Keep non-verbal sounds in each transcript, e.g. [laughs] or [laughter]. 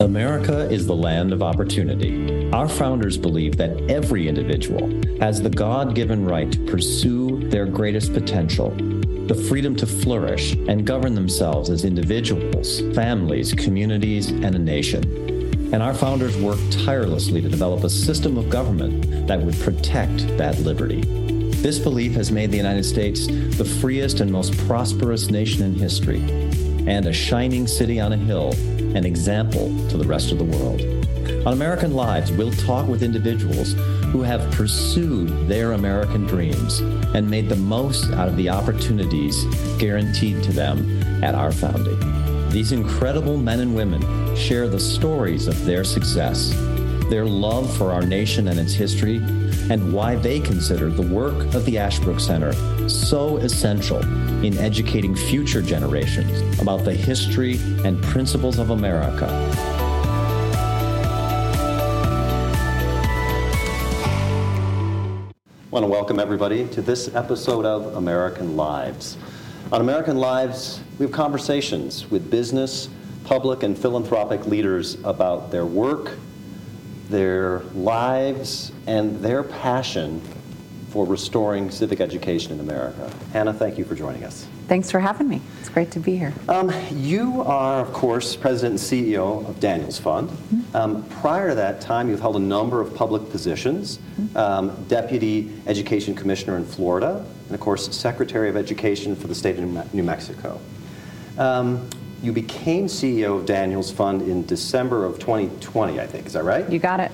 America is the land of opportunity. Our founders believe that every individual has the God given right to pursue their greatest potential, the freedom to flourish and govern themselves as individuals, families, communities, and a nation. And our founders worked tirelessly to develop a system of government that would protect that liberty. This belief has made the United States the freest and most prosperous nation in history, and a shining city on a hill an example to the rest of the world. On American Lives, we'll talk with individuals who have pursued their American dreams and made the most out of the opportunities guaranteed to them at our founding. These incredible men and women share the stories of their success, their love for our nation and its history, and why they consider the work of the Ashbrook Center so essential in educating future generations about the history and principles of America. I want to welcome everybody to this episode of American Lives. On American Lives, we have conversations with business, public, and philanthropic leaders about their work, their lives, and their passion for restoring civic education in America. Hannah, thank you for joining us. Thanks for having me. It's great to be here. Um, you are, of course, president and CEO of Daniels Fund. Mm-hmm. Um, prior to that time, you've held a number of public positions mm-hmm. um, Deputy Education Commissioner in Florida, and, of course, Secretary of Education for the state of New Mexico. Um, you became CEO of Daniels Fund in December of 2020, I think. Is that right? You got it.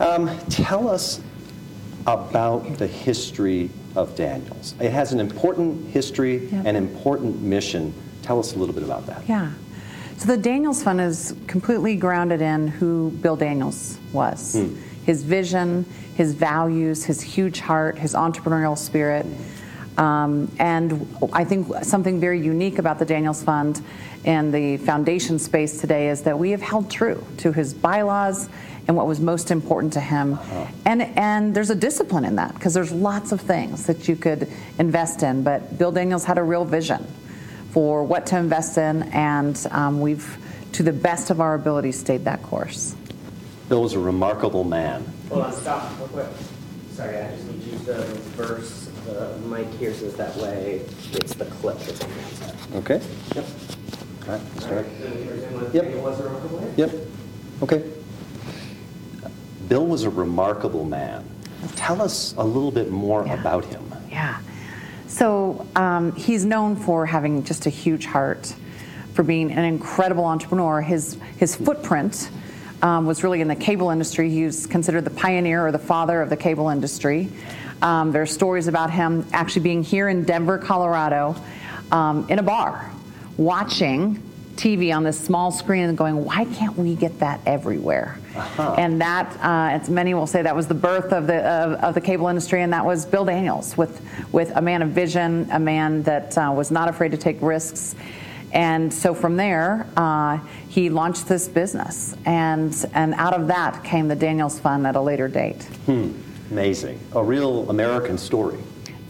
Um, tell us about the history of Daniels. It has an important history, yep. an important mission. Tell us a little bit about that. Yeah. So the Daniels Fund is completely grounded in who Bill Daniels was. Hmm. His vision, his values, his huge heart, his entrepreneurial spirit. Um, and I think something very unique about the Daniels Fund and the foundation space today is that we have held true to his bylaws and what was most important to him. Uh-huh. And, and there's a discipline in that because there's lots of things that you could invest in. But Bill Daniels had a real vision for what to invest in, and um, we've, to the best of our ability, stayed that course. Bill was a remarkable man. Hold on, stop real quick. Sorry, I just need you to reverse the mic here so that, that way it's the clip that's on the outside. Okay. Yep. All right, start. Yep. Yep. Okay. Bill was a remarkable man. Tell us a little bit more yeah. about him. Yeah. So um, he's known for having just a huge heart, for being an incredible entrepreneur. His his footprint um, was really in the cable industry. He was considered the pioneer or the father of the cable industry. Um, there are stories about him actually being here in Denver, Colorado, um, in a bar, watching TV on this small screen and going, why can't we get that everywhere? Uh-huh. And that, uh, many will say, that was the birth of the of, of, the cable industry, and that was Bill Daniels, with with a man of vision, a man that uh, was not afraid to take risks. And so from there, uh, he launched this business, and and out of that came the Daniels Fund at a later date. Hmm. Amazing, a real American story.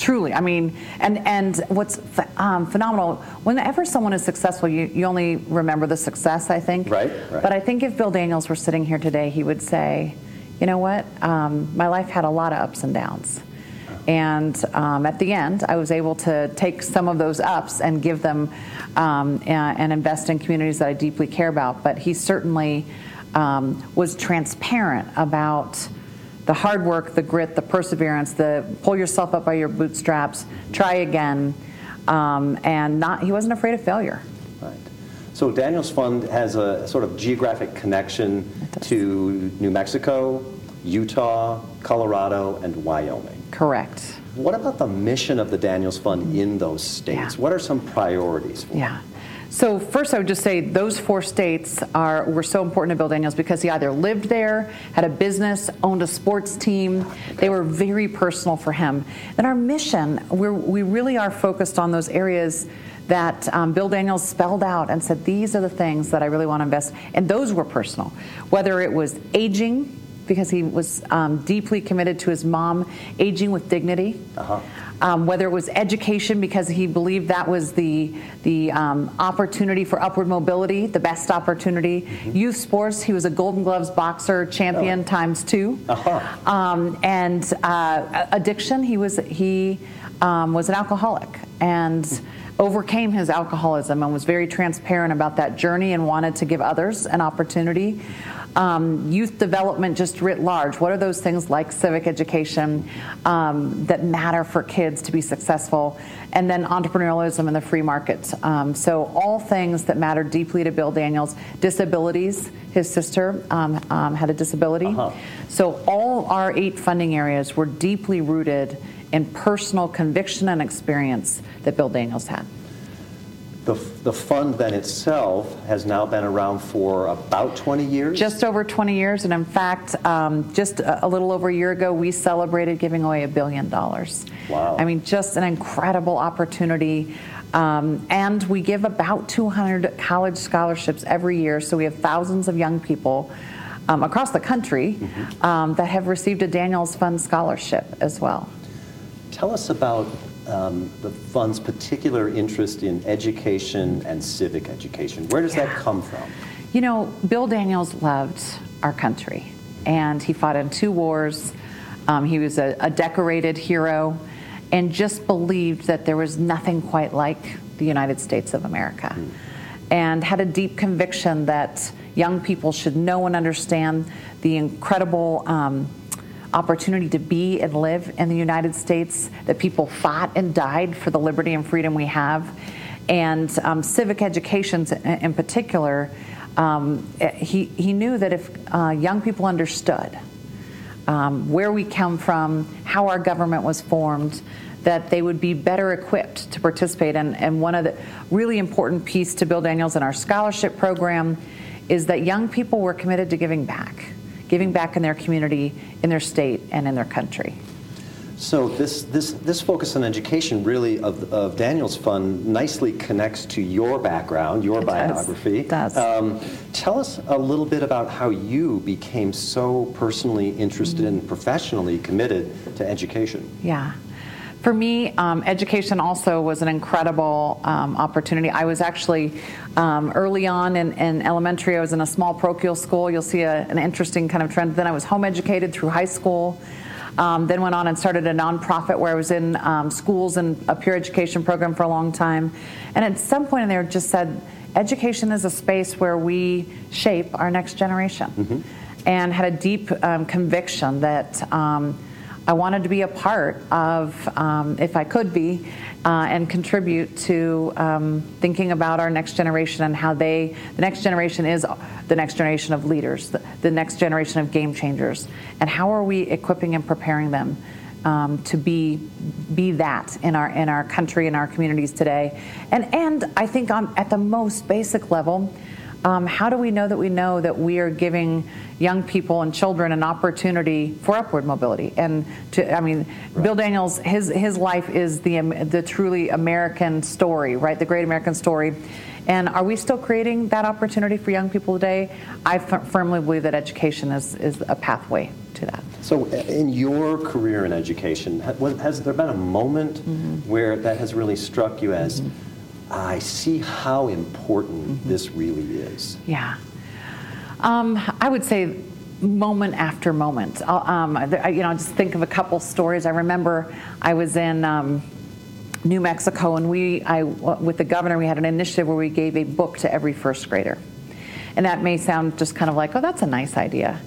Truly, I mean, and and what's um, phenomenal. Whenever someone is successful, you, you only remember the success. I think. Right, right. But I think if Bill Daniels were sitting here today, he would say, "You know what? Um, my life had a lot of ups and downs." And um, at the end, I was able to take some of those ups and give them um, and, and, invest in communities that I deeply care about. But he certainly um, was transparent about the hard work, the grit, the perseverance, the pull yourself up by your bootstraps, try again, um, and not he wasn't afraid of failure. Right. So Daniels Fund has a sort of geographic connection to New Mexico, Utah, Colorado, and Wyoming. Correct. What about the mission of the Daniels Fund in those states? Yeah. What are some priorities for Yeah. So first, I would just say those four states are were so important to Bill Daniels because he either lived there, had a business, owned a sports team. They were very personal for him. And our mission, we we really are focused on those areas that um, Bill Daniels spelled out and said, these are the things that I really want to invest. And those were personal, whether it was aging because he was um, deeply committed to his mom aging with dignity. Uh-huh um, whether it was education because he believed that was the the um, opportunity for upward mobility, the best opportunity. Mm-hmm. Youth sports, he was a Golden Gloves boxer champion oh. times 2 uh-huh. um, and uh, addiction, he was he um, was an alcoholic and overcame his alcoholism and was very transparent about that journey and wanted to give others an opportunity um, youth development just writ large. What are those things like civic education um, that matter for kids to be successful? And then entrepreneurialism and the free market. Um, so, all things that matter deeply to Bill Daniels. Disabilities, his sister um, um, had a disability. Uh-huh. So, all our eight funding areas were deeply rooted in personal conviction and experience that Bill Daniels had. The, the fund then itself has now been around for about 20 years? Just over 20 years, and in fact, um, just a, a, little over a year ago, we celebrated giving away a billion dollars. Wow. I mean, just an incredible opportunity. Um, and we give about 200 college scholarships every year, so we have thousands of young people um, across the country mm-hmm. Um, that have received a Daniels Fund scholarship as well. Tell us about um, the fund's particular interest in education and civic education. Where does yeah. that come from? You know, Bill Daniels loved our country, and he fought in two wars. Um, he was a, a decorated hero and just believed that there was nothing quite like the United States of America. Mm. And had a deep conviction that young people should know and understand the incredible um, opportunity to be and live in the United States, that people fought and died for the liberty and freedom we have. And um, civic education in particular, um, he, he knew that if uh, young people understood um, where we come from, how our government was formed, that they would be better equipped to participate. And, and one of the really important piece to Bill Daniels in our scholarship program is that young people were committed to giving back giving back in their community, in their state, and in their country. So this this this focus on education really of, of Daniels Fund nicely connects to your background, your it biography. Does. It does. Um, tell us a little bit about how you became so personally interested mm-hmm. and professionally committed to education. Yeah. For me, um, education also was an incredible um, opportunity. I was actually um, early on in, in, elementary, I was in a small parochial school. You'll see a, an interesting kind of trend. Then I was home educated through high school. Um, then went on and started a nonprofit where I was in um, schools and a peer education program for a long time. And at some point in there, just said, education is a space where we shape our next generation. Mm-hmm. And had a deep um, conviction that I wanted to be a part of, um, if I could be, uh, and contribute to um, thinking about our next generation and how they, the next generation is the next generation of leaders, the, the next generation of game changers, and how are we equipping and preparing them um, to be be that in our in our country in our communities today, and and I think on at the most basic level, um, how do we know that we know that we are giving young people and children an opportunity for upward mobility. And to, I mean, right. Bill Daniels, his his life is the the truly American story, right? The great American story. And are we still creating that opportunity for young people today? I f- firmly believe that education is, is a pathway to that. So, in your career in education, has there been a moment mm-hmm. where that has really struck you as, mm-hmm. I see how important mm-hmm. this really is? Yeah. Um, I would say moment after moment. Um, I, you know, just think of a couple stories. I remember I was in um, New Mexico, and we, I, with the governor, we had an initiative where we gave a book to every first grader. And that may sound just kind of like, oh, that's a nice idea.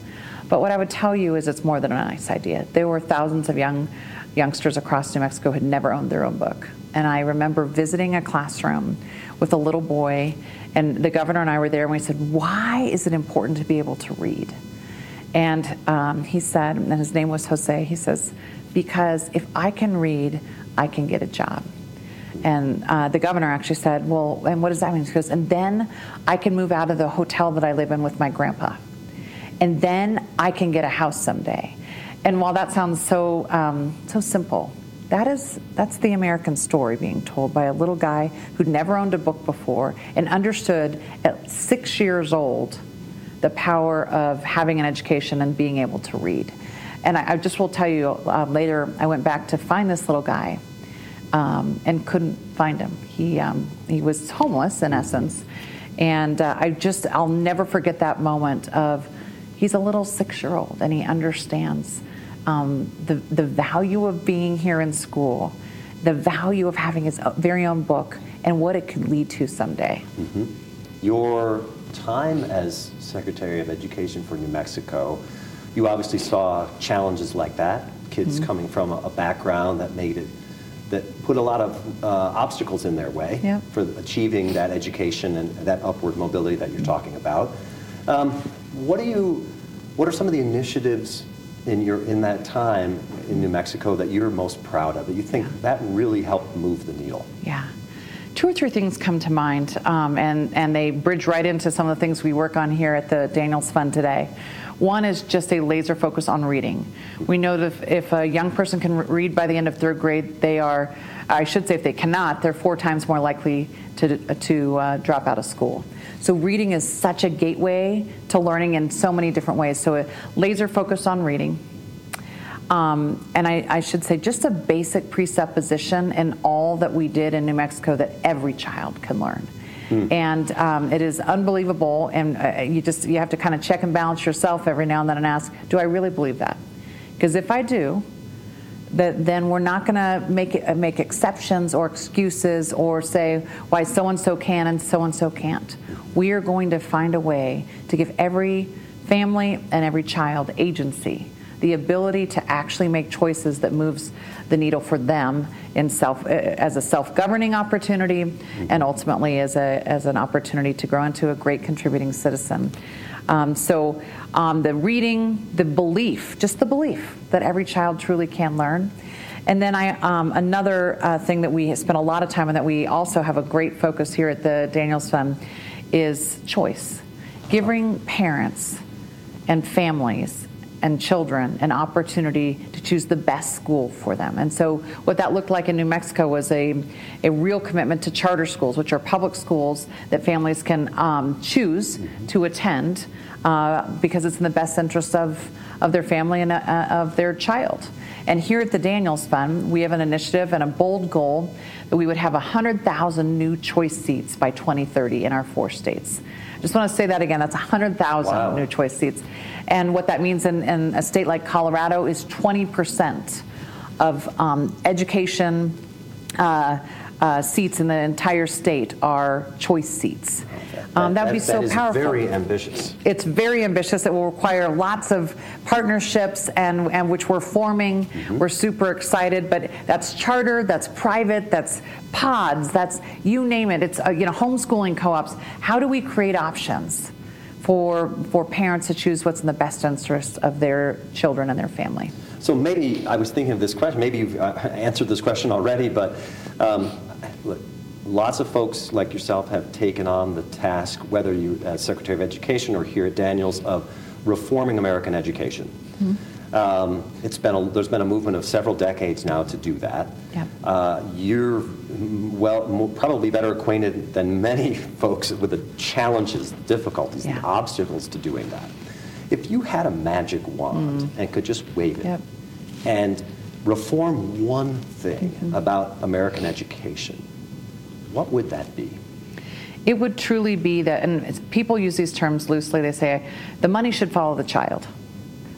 But what I would tell you is it's more than a nice idea. There were thousands of young youngsters across New Mexico who had never owned their own book. And I remember visiting a classroom with a little boy and the governor and I were there, and we said, Why is it important to be able to read? And um, he said, and his name was Jose, he says, Because if I can read, I can get a job. And uh, the governor actually said, Well, and what does that mean? He goes, And then I can move out of the hotel that I live in with my grandpa. And then I can get a house someday. And while that sounds so, um, so simple, that is, that's the American story being told by a little guy who'd never owned a book before and understood at six years old the power of having an education and being able to read. And I, I just will tell you uh, later, I went back to find this little guy. um, and couldn't find him. He, um, he was homeless in essence. And uh, I just, I'll never forget that moment of he's a little six year old and he understands um, the, the value of being here in school, the value of having his very own book, and what it could lead to someday. Mm-hmm. Your time as Secretary of Education for New Mexico, you obviously saw challenges like that, kids mm-hmm. coming from a, background that made it, that put a lot of uh, obstacles in their way yeah. for achieving that education and that upward mobility that you're mm-hmm. talking about. Um, what do you, what are some of the initiatives in your in that time in New Mexico that you're most proud of that you think yeah. that really helped move the needle? Yeah two or three things come to mind, um, and, and they bridge right into some of the things we work on here at the Daniels Fund today. One is just a laser focus on reading. We know that if, a young person can read by the end of third grade, they are, I should say if they cannot, they're four times more likely to, to uh, drop out of school. So reading is such a gateway to learning in so many different ways. So a laser focus on reading um, and I, I, should say, just a basic presupposition in all that we did in New Mexico that every child can learn. Mm. And um, it is unbelievable, and uh, you just you have to kind of check and balance yourself every now and then and ask, do I really believe that? Because if I do, that then we're not going to make uh, make exceptions or excuses or say why so and so can and so and so can't. We are going to find a way to give every family and every child agency the ability to actually make choices that moves the needle for them in self as a self-governing opportunity and ultimately as a as an opportunity to grow into a great contributing citizen. Um, so um, the reading, the belief, just the belief that every child truly can learn. And then I, um, another uh, thing that we spent a lot of time on that we also have a great focus here at the Daniels Fund is choice. Giving parents and families and children an opportunity to choose the best school for them. And so, what that looked like in New Mexico was a, a real commitment to charter schools, which are public schools that families can um, choose to attend uh, because it's in the best interest of, of their family and uh, of their child. And here at the Daniels Fund, we have an initiative and a bold goal that we would have 100,000 new choice seats by 2030 in our four states. Just want to say that again. That's 100,000 wow. new choice seats. And what that means in, in a state like Colorado is 20% of um, education uh, uh, seats in the entire state are choice seats. Um, that would be so that is powerful. Very ambitious. It's very ambitious. It will require lots of partnerships, and, and which we're forming. Mm-hmm. We're super excited, but that's charter, that's private, that's pods, that's you name it. It's uh, you know homeschooling co-ops. How do we create options? For, for parents to choose what's in the best interest of their children and their family. So maybe I was thinking of this question. Maybe you've uh, answered this question already, but um, lots of folks like yourself have taken on the task, whether you as Secretary of Education or here at Daniels, of reforming American education. Mm-hmm. Um, it's been a, there's been a movement of several decades now to do that. Yep. Uh, you're well probably better acquainted than many [laughs] folks with the challenges, the difficulties, yeah. the obstacles to doing that. If you had a magic wand mm. and could just wave it yep. and reform one thing mm-hmm. about American education, what would that be? It would truly be that, and people use these terms loosely. They say the money should follow the child.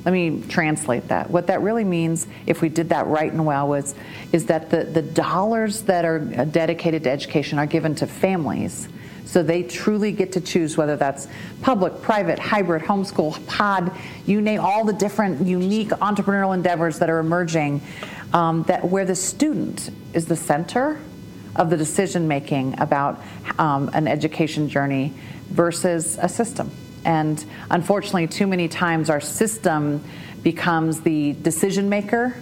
Let me translate that. What that really means, if we did that right and well, was is that the, the dollars that are dedicated to education are given to families. So they truly get to choose whether that's public, private, hybrid, homeschool, pod, you name all the different unique entrepreneurial endeavors that are emerging, um, that where the student is the center of the decision making about um, an education journey versus a system. And unfortunately, too many times our system becomes the decision maker.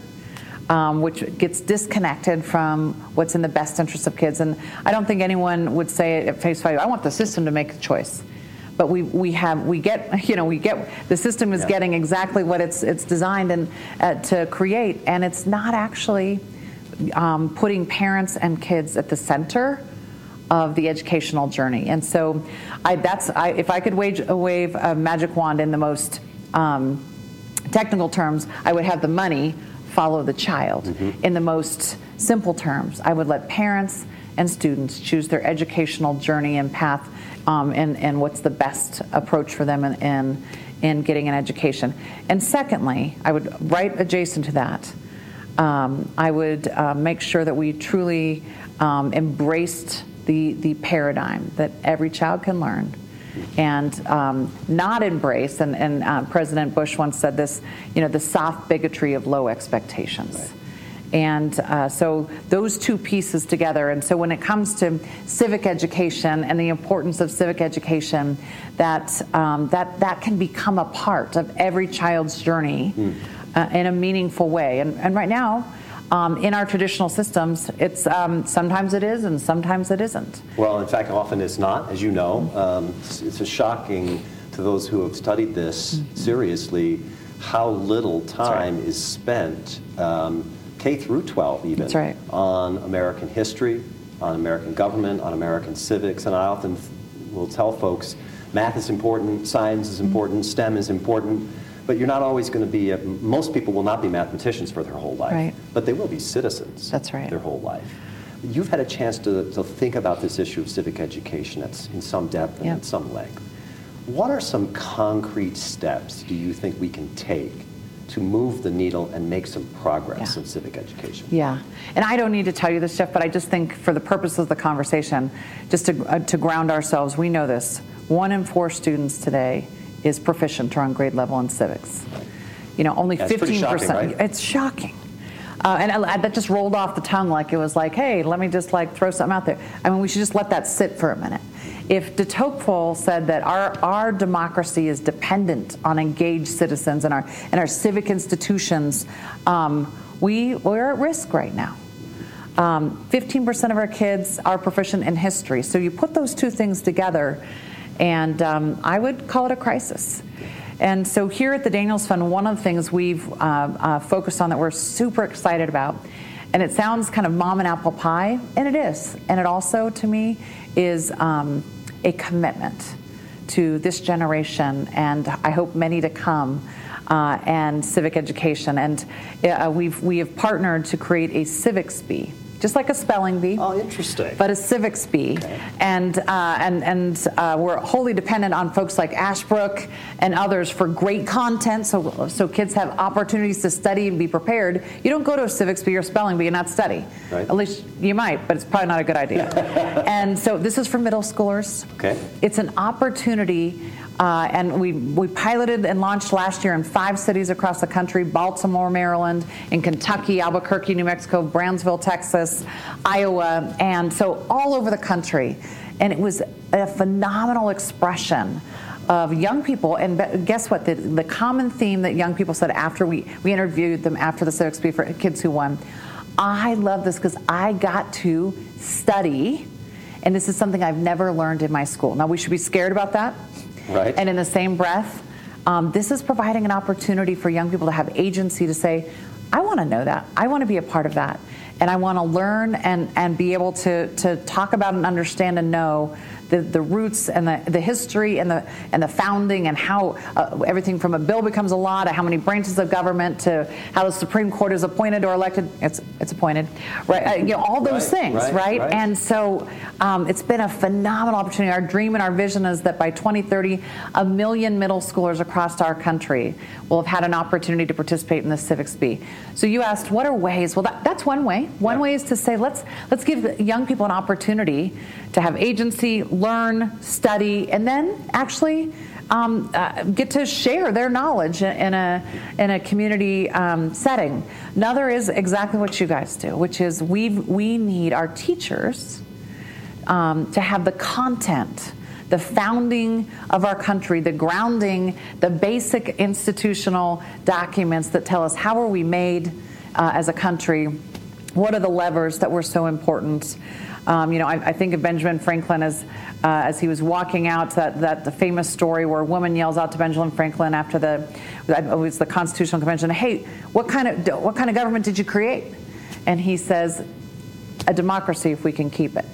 Um, which gets disconnected from what's in the best interest of kids. And I don't think anyone would say at face value, I want the system to make the choice. But we, we have we get [laughs] you know we get the system is yeah. getting exactly what it's it's designed and uh, to create, and it's not actually um, putting parents and kids at the center of the educational journey. And so, I, that's I, if I could wage, wave a magic wand in the most um, technical terms, I would have the money follow the child. Mm-hmm. In the most simple terms, I would let parents and students choose their educational journey and path um, and, and what's the best approach for them in, in, in getting an education. And secondly, I would, right adjacent to that, um, I would uh, make sure that we truly um, embraced the, the paradigm that every child can learn and um, not embrace, and, and uh, President Bush once said this, you know, the soft bigotry of low expectations. Right. And uh, so those two pieces together. And so when it comes to civic education and the importance of civic education, that um, that that can become a part of every child's journey mm. Uh, in a meaningful way. And, and right now, um, in our traditional systems, it's um, sometimes it is and sometimes it isn't. Well, in fact, often it's not, as you know. Um, it's, it's a shocking to those who have studied this mm-hmm. seriously how little time right. is spent um, K through 12 even, right. on American history, on American government, on American civics. And I often will tell folks, math is important, science is important, mm-hmm. STEM is important, but you're not always going to be, a, most people will not be mathematicians for their whole life, right. but they will be citizens That's right. their whole life. You've had a chance to, to think about this issue of civic education that's in some depth and yep. some length. What are some concrete steps do you think we can take to move the needle and make some progress yeah. in civic education. Yeah, and I don't need to tell you this, Jeff, but I just think for the purpose of the conversation, just to, uh, to ground ourselves, we know this. One in four students today is proficient or on grade level in civics. You know, only 15%. Shocking, right? It's shocking. Uh, and I, that just rolled off the tongue like it was like, hey, let me just like throw something out there. I mean, we should just let that sit for a minute. If de Tocqueville said that our, our democracy is dependent on engaged citizens and our, and our civic institutions, um, we, we're at risk right now. Um, 15% of our kids are proficient in history. So you put those two things together, and um, I would call it a crisis. And so here at the Daniels Fund, one of the things we've uh, uh, focused on that we're super excited about, and it sounds kind of mom and apple pie, and it is. And it also, to me, is um, a commitment to this generation and I hope many to come. Uh, and civic education, and uh, we've we have partnered to create a civics bee just like a spelling bee. Oh, interesting. But a civics bee, okay. and uh, and and uh, we're wholly dependent on folks like Ashbrook and others for great content, so so kids have opportunities to study and be prepared. You don't go to a civics bee or spelling bee and not study. Right. At least you might, but it's probably not a good idea. [laughs] and so this is for middle schoolers. Okay. It's an opportunity uh, and we, we piloted and launched last year in five cities across the country Baltimore, Maryland, in Kentucky, Albuquerque, New Mexico, Brownsville, Texas, Iowa, and so all over the country. And it was a phenomenal expression of young people. And guess what? The, the common theme that young people said after we, we interviewed them after the Civics Bee for Kids Who Won I love this because I got to study. And this is something I've never learned in my school. Now, we should be scared about that Right. And in the same breath, um, this is providing an opportunity for young people to have agency to say, I want to know that. I want to be a part of that. And I want to learn and, and be able to, to talk about and understand and know the, the roots and the, the history and the, and the founding and how uh, everything from a bill becomes a law to how many branches of government to how the Supreme Court is appointed or elected. It's, it's appointed, right? Uh, you know, all those right, things, right, right? right? And so um, it's been a phenomenal opportunity. Our dream and our vision is that by 2030, a million middle schoolers across our country will have had an opportunity to participate in the civics bee. So you asked, what are ways? Well, that, that's one way. One yeah. way is to say, let's let's give young people an opportunity to have agency, learn, study, and then actually um, uh, get to share their knowledge in a in a community um, setting. Another is exactly what you guys do, which is we we need our teachers um, to have the content the founding of our country, the grounding, the basic institutional documents that tell us how are we made uh, as a country, what are the levers that were so important. Um, you know, I, I, think of Benjamin Franklin as uh, as he was walking out. That that the famous story where a woman yells out to Benjamin Franklin after the it was the Constitutional Convention, "Hey, what kind of what kind of government did you create?" And he says, "A democracy, if we can keep it."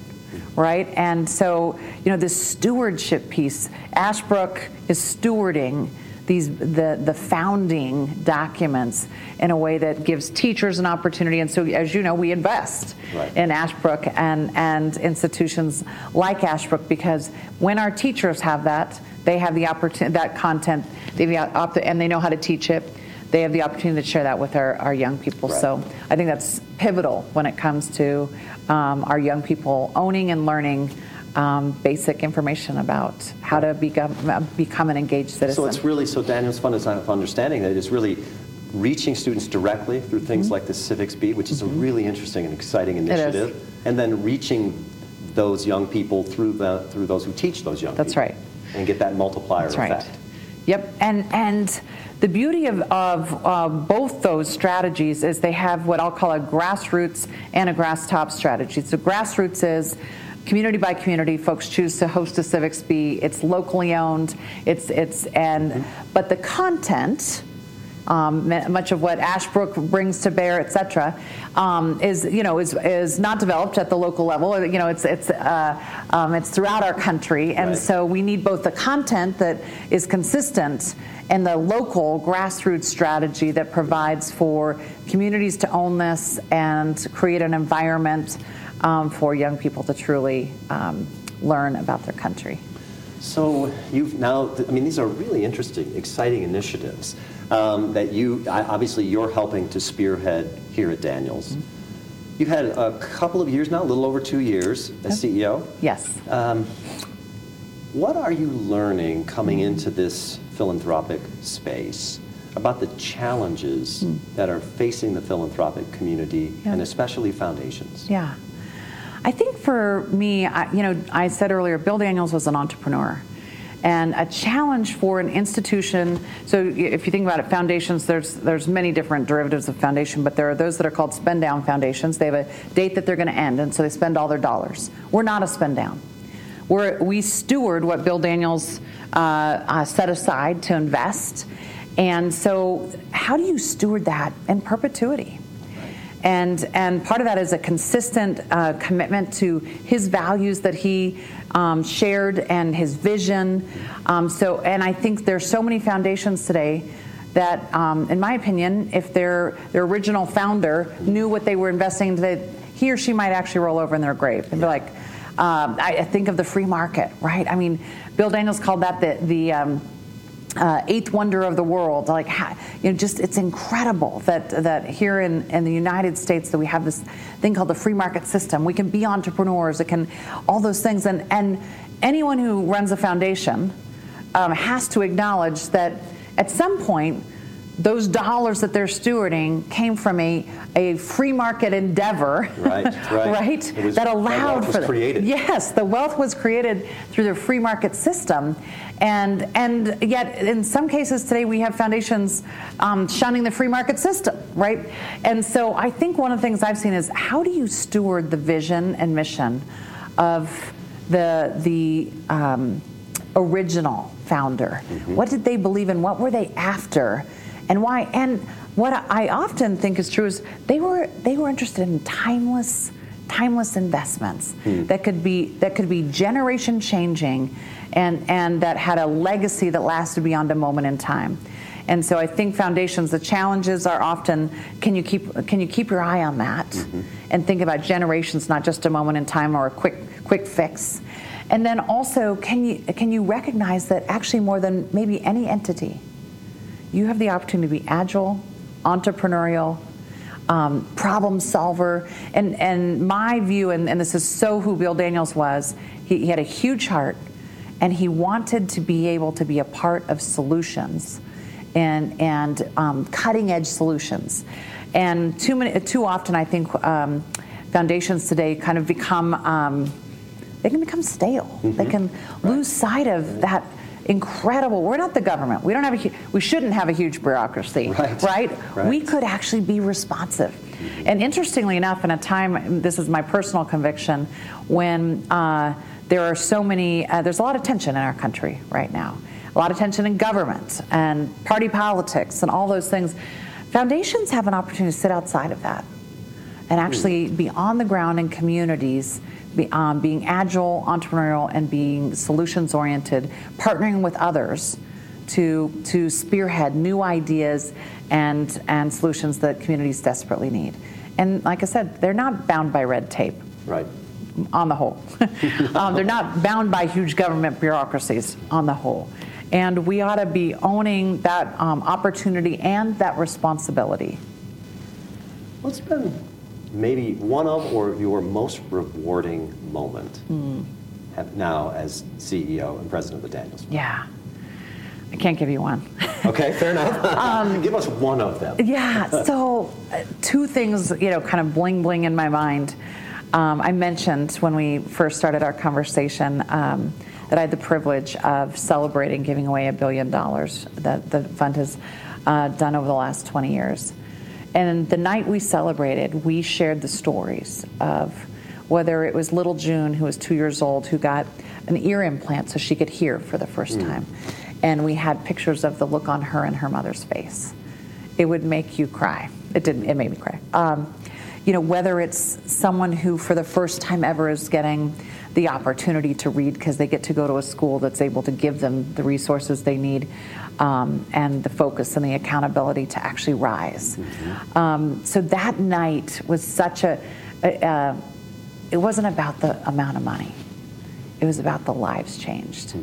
Right, and so you know this stewardship piece. Ashbrook is stewarding these the the founding documents in a way that gives teachers an opportunity. And so, as you know, we invest Right. in Ashbrook and and institutions like Ashbrook because when our teachers have that, they have the opportunity that content, they have the op- and they know how to teach it. They have the opportunity to share that with our, our young people. Right. So I think that's pivotal when it comes to um, our young people owning and learning um, basic information about how to become uh, become an engaged citizen. So it's really, so Daniels Fund is understanding that it's really reaching students directly through things Mm-hmm. like the Civics Bee, which is a really interesting and exciting initiative. And then reaching those young people through the, through those who teach those young That's people. That's right. And get that multiplier That's right. Yep, and and the beauty of, of uh, both those strategies is they have what I'll call a grassroots and a grass top strategy. So grassroots is community by community. Folks choose to host a civics bee. It's locally owned. It's it's and but the content. Um, much of what Ashbrook brings to bear, et cetera, um, is you know is, is not developed at the local level. You know, it's it's uh, um, it's throughout our country, and Right. so we need both the content that is consistent and the local grassroots strategy that provides for communities to own this and create an environment um, for young people to truly um, learn about their country. So you've now, I mean, these are really interesting, exciting initiatives um, that you, obviously, you're helping to spearhead here at Daniels. You've had a couple of years now, a little over two years as CEO. Yes. What are you learning coming into this philanthropic space about the challenges that are facing the philanthropic community Yeah. and especially foundations? Yeah. I think for me, I, you know, I said earlier, Bill Daniels was an entrepreneur. And a challenge for an institution, so if you think about it, foundations, there's, there's many different derivatives of foundation, but there are those that are called spend down foundations. They have a date that they're going to end, and so they spend all their dollars. We're not a spend down. We're, we steward what Bill Daniels uh, uh, set aside to invest. And so, how do you steward that in perpetuity? And, and part of that is a consistent uh, commitment to his values that he um, shared and his vision. Um, so, and I think there's so many foundations today that, um, in my opinion, if their their original founder knew what they were investing, that he or she might actually roll over in their grave and be like, um, I, I think of the free market, right? I mean, Bill Daniels called that the the um, uh, eighth wonder of the world. Like, you know, just it's incredible that that here in, in the United States that we have this thing called the free market system. We can be entrepreneurs. It can all those things, and and anyone who runs a foundation um, has to acknowledge that at some point. Those dollars that they're stewarding came from a, a free market endeavor, Right, [laughs] right. right? Was- that that allowed wealth was for created. Yes, the wealth was created through the free market system, and and yet in some cases today we have foundations um, shunning the free market system, right? And so I think one of the things I've seen is how do you steward the vision and mission of the the um, original founder? What did they believe in? What were they after? And why? And what I often think is true is they were they were interested in timeless timeless investments hmm. that could be that could be generation changing and and that had a legacy that lasted beyond a moment in time. And so I think foundations the challenges are often can you keep can you keep your eye on that mm-hmm. and think about generations not just a moment in time or a quick quick fix. And then also can you can you recognize that actually more than maybe any entity you have the opportunity to be agile, entrepreneurial, um, problem solver. And, and my view, and, and this is so who Bill Daniels was, he, he had a huge heart and he wanted to be able to be a part of solutions and, and um, cutting edge solutions. And too, many, too often, I think um, foundations today kind of become, um, they can become stale. They can lose sight of that incredible. We're not the government. We don't have a. We shouldn't have a huge bureaucracy, Right. [laughs] Right. Right. We could actually be responsive. And interestingly enough, in a time, this is my personal conviction, when uh, there are so many, uh, there's a lot of tension in our country right now, a lot of tension in government and party politics and all those things. Foundations have an opportunity to sit outside of that and actually be on the ground in communities, be, um, being agile, entrepreneurial, and being solutions oriented, partnering with others to, to spearhead new ideas and, and solutions that communities desperately need. And like I said, they're not bound by red tape Right. on the whole. [laughs] um, they're not bound by huge government bureaucracies on the whole. And we ought to be owning that um, opportunity and that responsibility. What's been maybe one of or your most rewarding moment have now as CEO and president of the Daniels? Yeah. I can't give you one. [laughs] Okay, fair enough. Um, [laughs] Give us one of them. Yeah, [laughs] so uh, two things, you know, kind of bling bling in my mind. Um, I mentioned when we first started our conversation um, that I had the privilege of celebrating giving away a billion dollars that the fund has uh, done over the last 20 years. And the night we celebrated, we shared the stories of whether it was little June, who was two years old, who got an ear implant so she could hear for the first time. And we had pictures of the look on her and her mother's face it would make you cry. It didn't. It made me cry. Um, you know, whether it's someone who, for the first time ever, is getting the opportunity to read because they get to go to a school that's able to give them the resources they need um, and the focus and the accountability to actually rise. Um, so that night was such a. a, a it wasn't about the amount of money it was about the lives changed.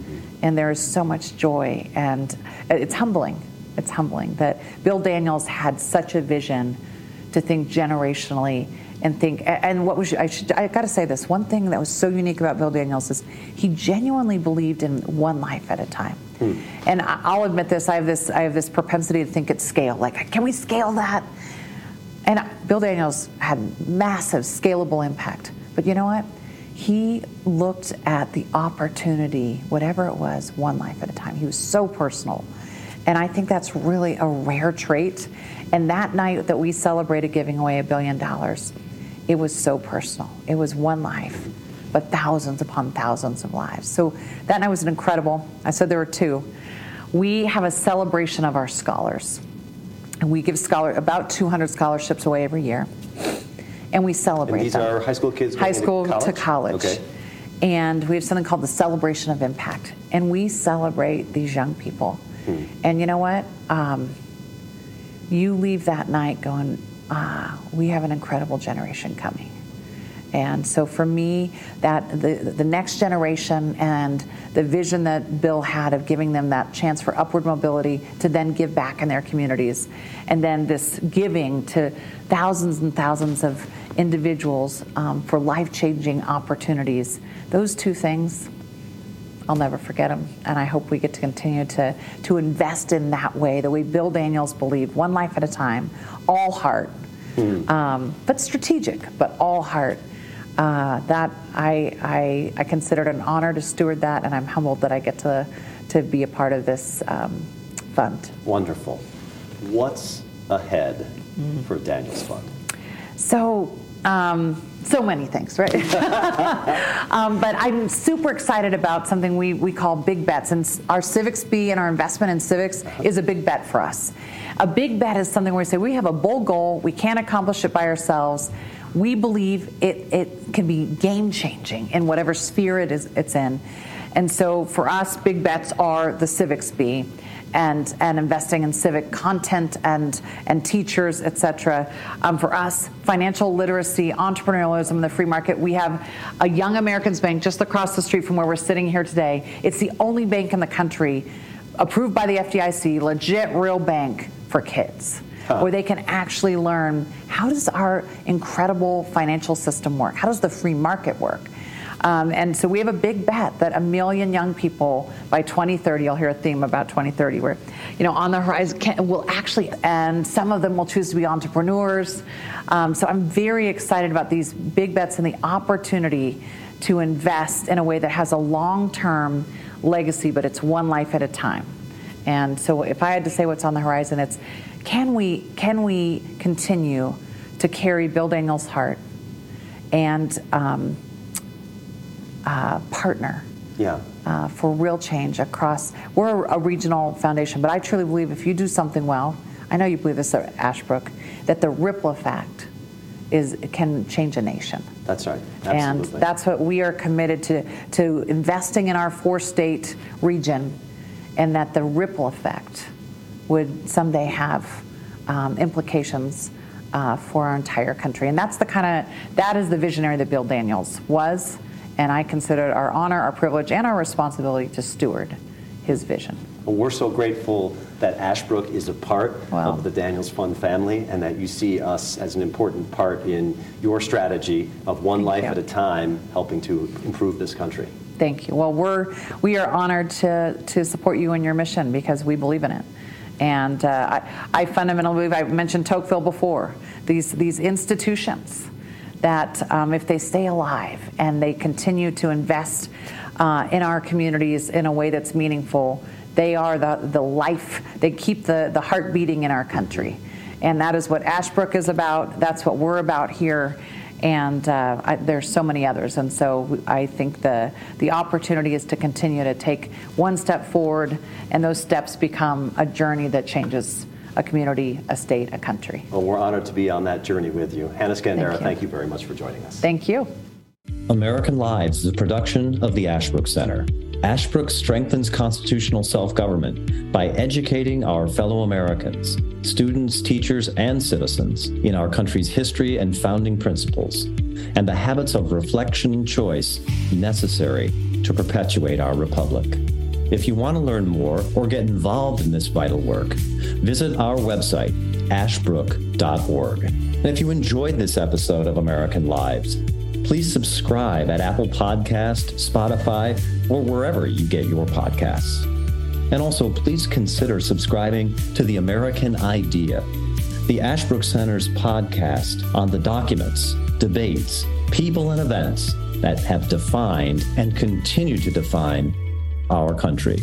And there is so much joy, and it's humbling. It's humbling that Bill Daniels had such a vision to think generationally and think. And what was I should I got to say this one thing that was so unique about Bill Daniels is he genuinely believed in one life at a time. Hmm. And I- I'll admit this: I have this I have this propensity to think at scale. Like, can we scale that? And Bill Daniels had massive scalable impact. But you know what? He looked at the opportunity, whatever it was, one life at a time. He was so personal. And I think that's really a rare trait. And that night that we celebrated giving away a billion dollars, it was so personal. It was one life, but thousands upon thousands of lives. So that night was an incredible. I said there were two. We have a celebration of our scholars. And we give scholar about 200 scholarships away every year, and we celebrate And these them. are high school kids high school into to college? college. Okay. And we have something called the celebration of impact, and we celebrate these young people. Hmm. And you know what? Um, you leave that night going, ah, we have an incredible generation coming. And so for me, that the, the next generation and the vision that Bill had of giving them that chance for upward mobility to then give back in their communities, and then this giving to thousands and thousands of individuals um, for life-changing opportunities, those two things, I'll never forget them. And I hope we get to continue to, to invest in that way, the way Bill Daniels believed, one life at a time, all heart, um, but strategic, but all heart. Uh, that I, I, I consider it an honor to steward that, and I'm humbled that I get to, to be a part of this um, fund. Wonderful. What's ahead Mm. for Daniels Fund? So, um, so many things, right? [laughs] um, but I'm super excited about something we, we call big bets. And our Civics Bee and our investment in civics is a big bet for us. A big bet is something where we say we have a bold goal, we can't accomplish it by ourselves. We believe it, it can be game changing in whatever sphere it is it's in. And so for us, big bets are the Civics Bee and, and investing in civic content and, and teachers, et cetera. Um, for us, financial literacy, entrepreneurialism, in the free market, we have a Young Americans Bank just across the street from where we're sitting here today. It's the only bank in the country approved by the FDIC, legit real bank for kids. Where they can actually learn how does our incredible financial system work? How does the free market work? Um, and so we have a big bet that a million young people by 2030, you'll hear a theme about 2030, where, you know, on the horizon can, will actually, and some of them will choose to be entrepreneurs. Um, so I'm very excited about these big bets and the opportunity to invest in a way that has a long term legacy, but it's one life at a time. And so if I had to say what's on the horizon, it's can we, can we continue to carry Bill Daniels' heart and um, uh, partner Yeah. uh, for real change across. We're a regional foundation, but I truly believe if you do something well, I know you believe this at Ashbrook, that the ripple effect is can change a nation. That's right. Absolutely. And that's what we are committed to, to investing in our four state region and that the ripple effect would someday have um, implications uh, for our entire country. And that's the kind of, that is the visionary that Bill Daniels was, and I consider it our honor, our privilege, and our responsibility to steward his vision. Well, we're so grateful that Ashbrook is a part of the Daniels Fund family and that you see us as an important part in your strategy of one Thank life you. at a time helping to improve this country. Thank you. Well, we're, we are honored to, to support you in your mission because we believe in it. And uh, I, I fundamentally believe, I mentioned Tocqueville before, these, these institutions that um, if they stay alive and they continue to invest uh, in our communities in a way that's meaningful, they are the, the life, they keep the, the heart beating in our country. And that is what Ashbrook is about. That's what we're about here and uh, I, there's so many others. And so I think the the opportunity is to continue to take one step forward, and those steps become a journey that changes a community, a state, a country. Well, we're honored to be on that journey with you. Hannah Skandera, Thank thank you. you very much for joining us. Thank you. American Lives is a production of the Ashbrook Center. Ashbrook strengthens constitutional self government by educating our fellow Americans, students, teachers, and citizens in our country's history and founding principles, and the habits of reflection and choice necessary to perpetuate our republic. If you want to learn more or get involved in this vital work, visit our website, ashbrook.org. And if you enjoyed this episode of American Lives, please subscribe at Apple Podcast, Spotify, or wherever you get your podcasts. And also, please consider subscribing to The American Idea, the Ashbrook Center's podcast on the documents, debates, people, and events that have defined and continue to define our country.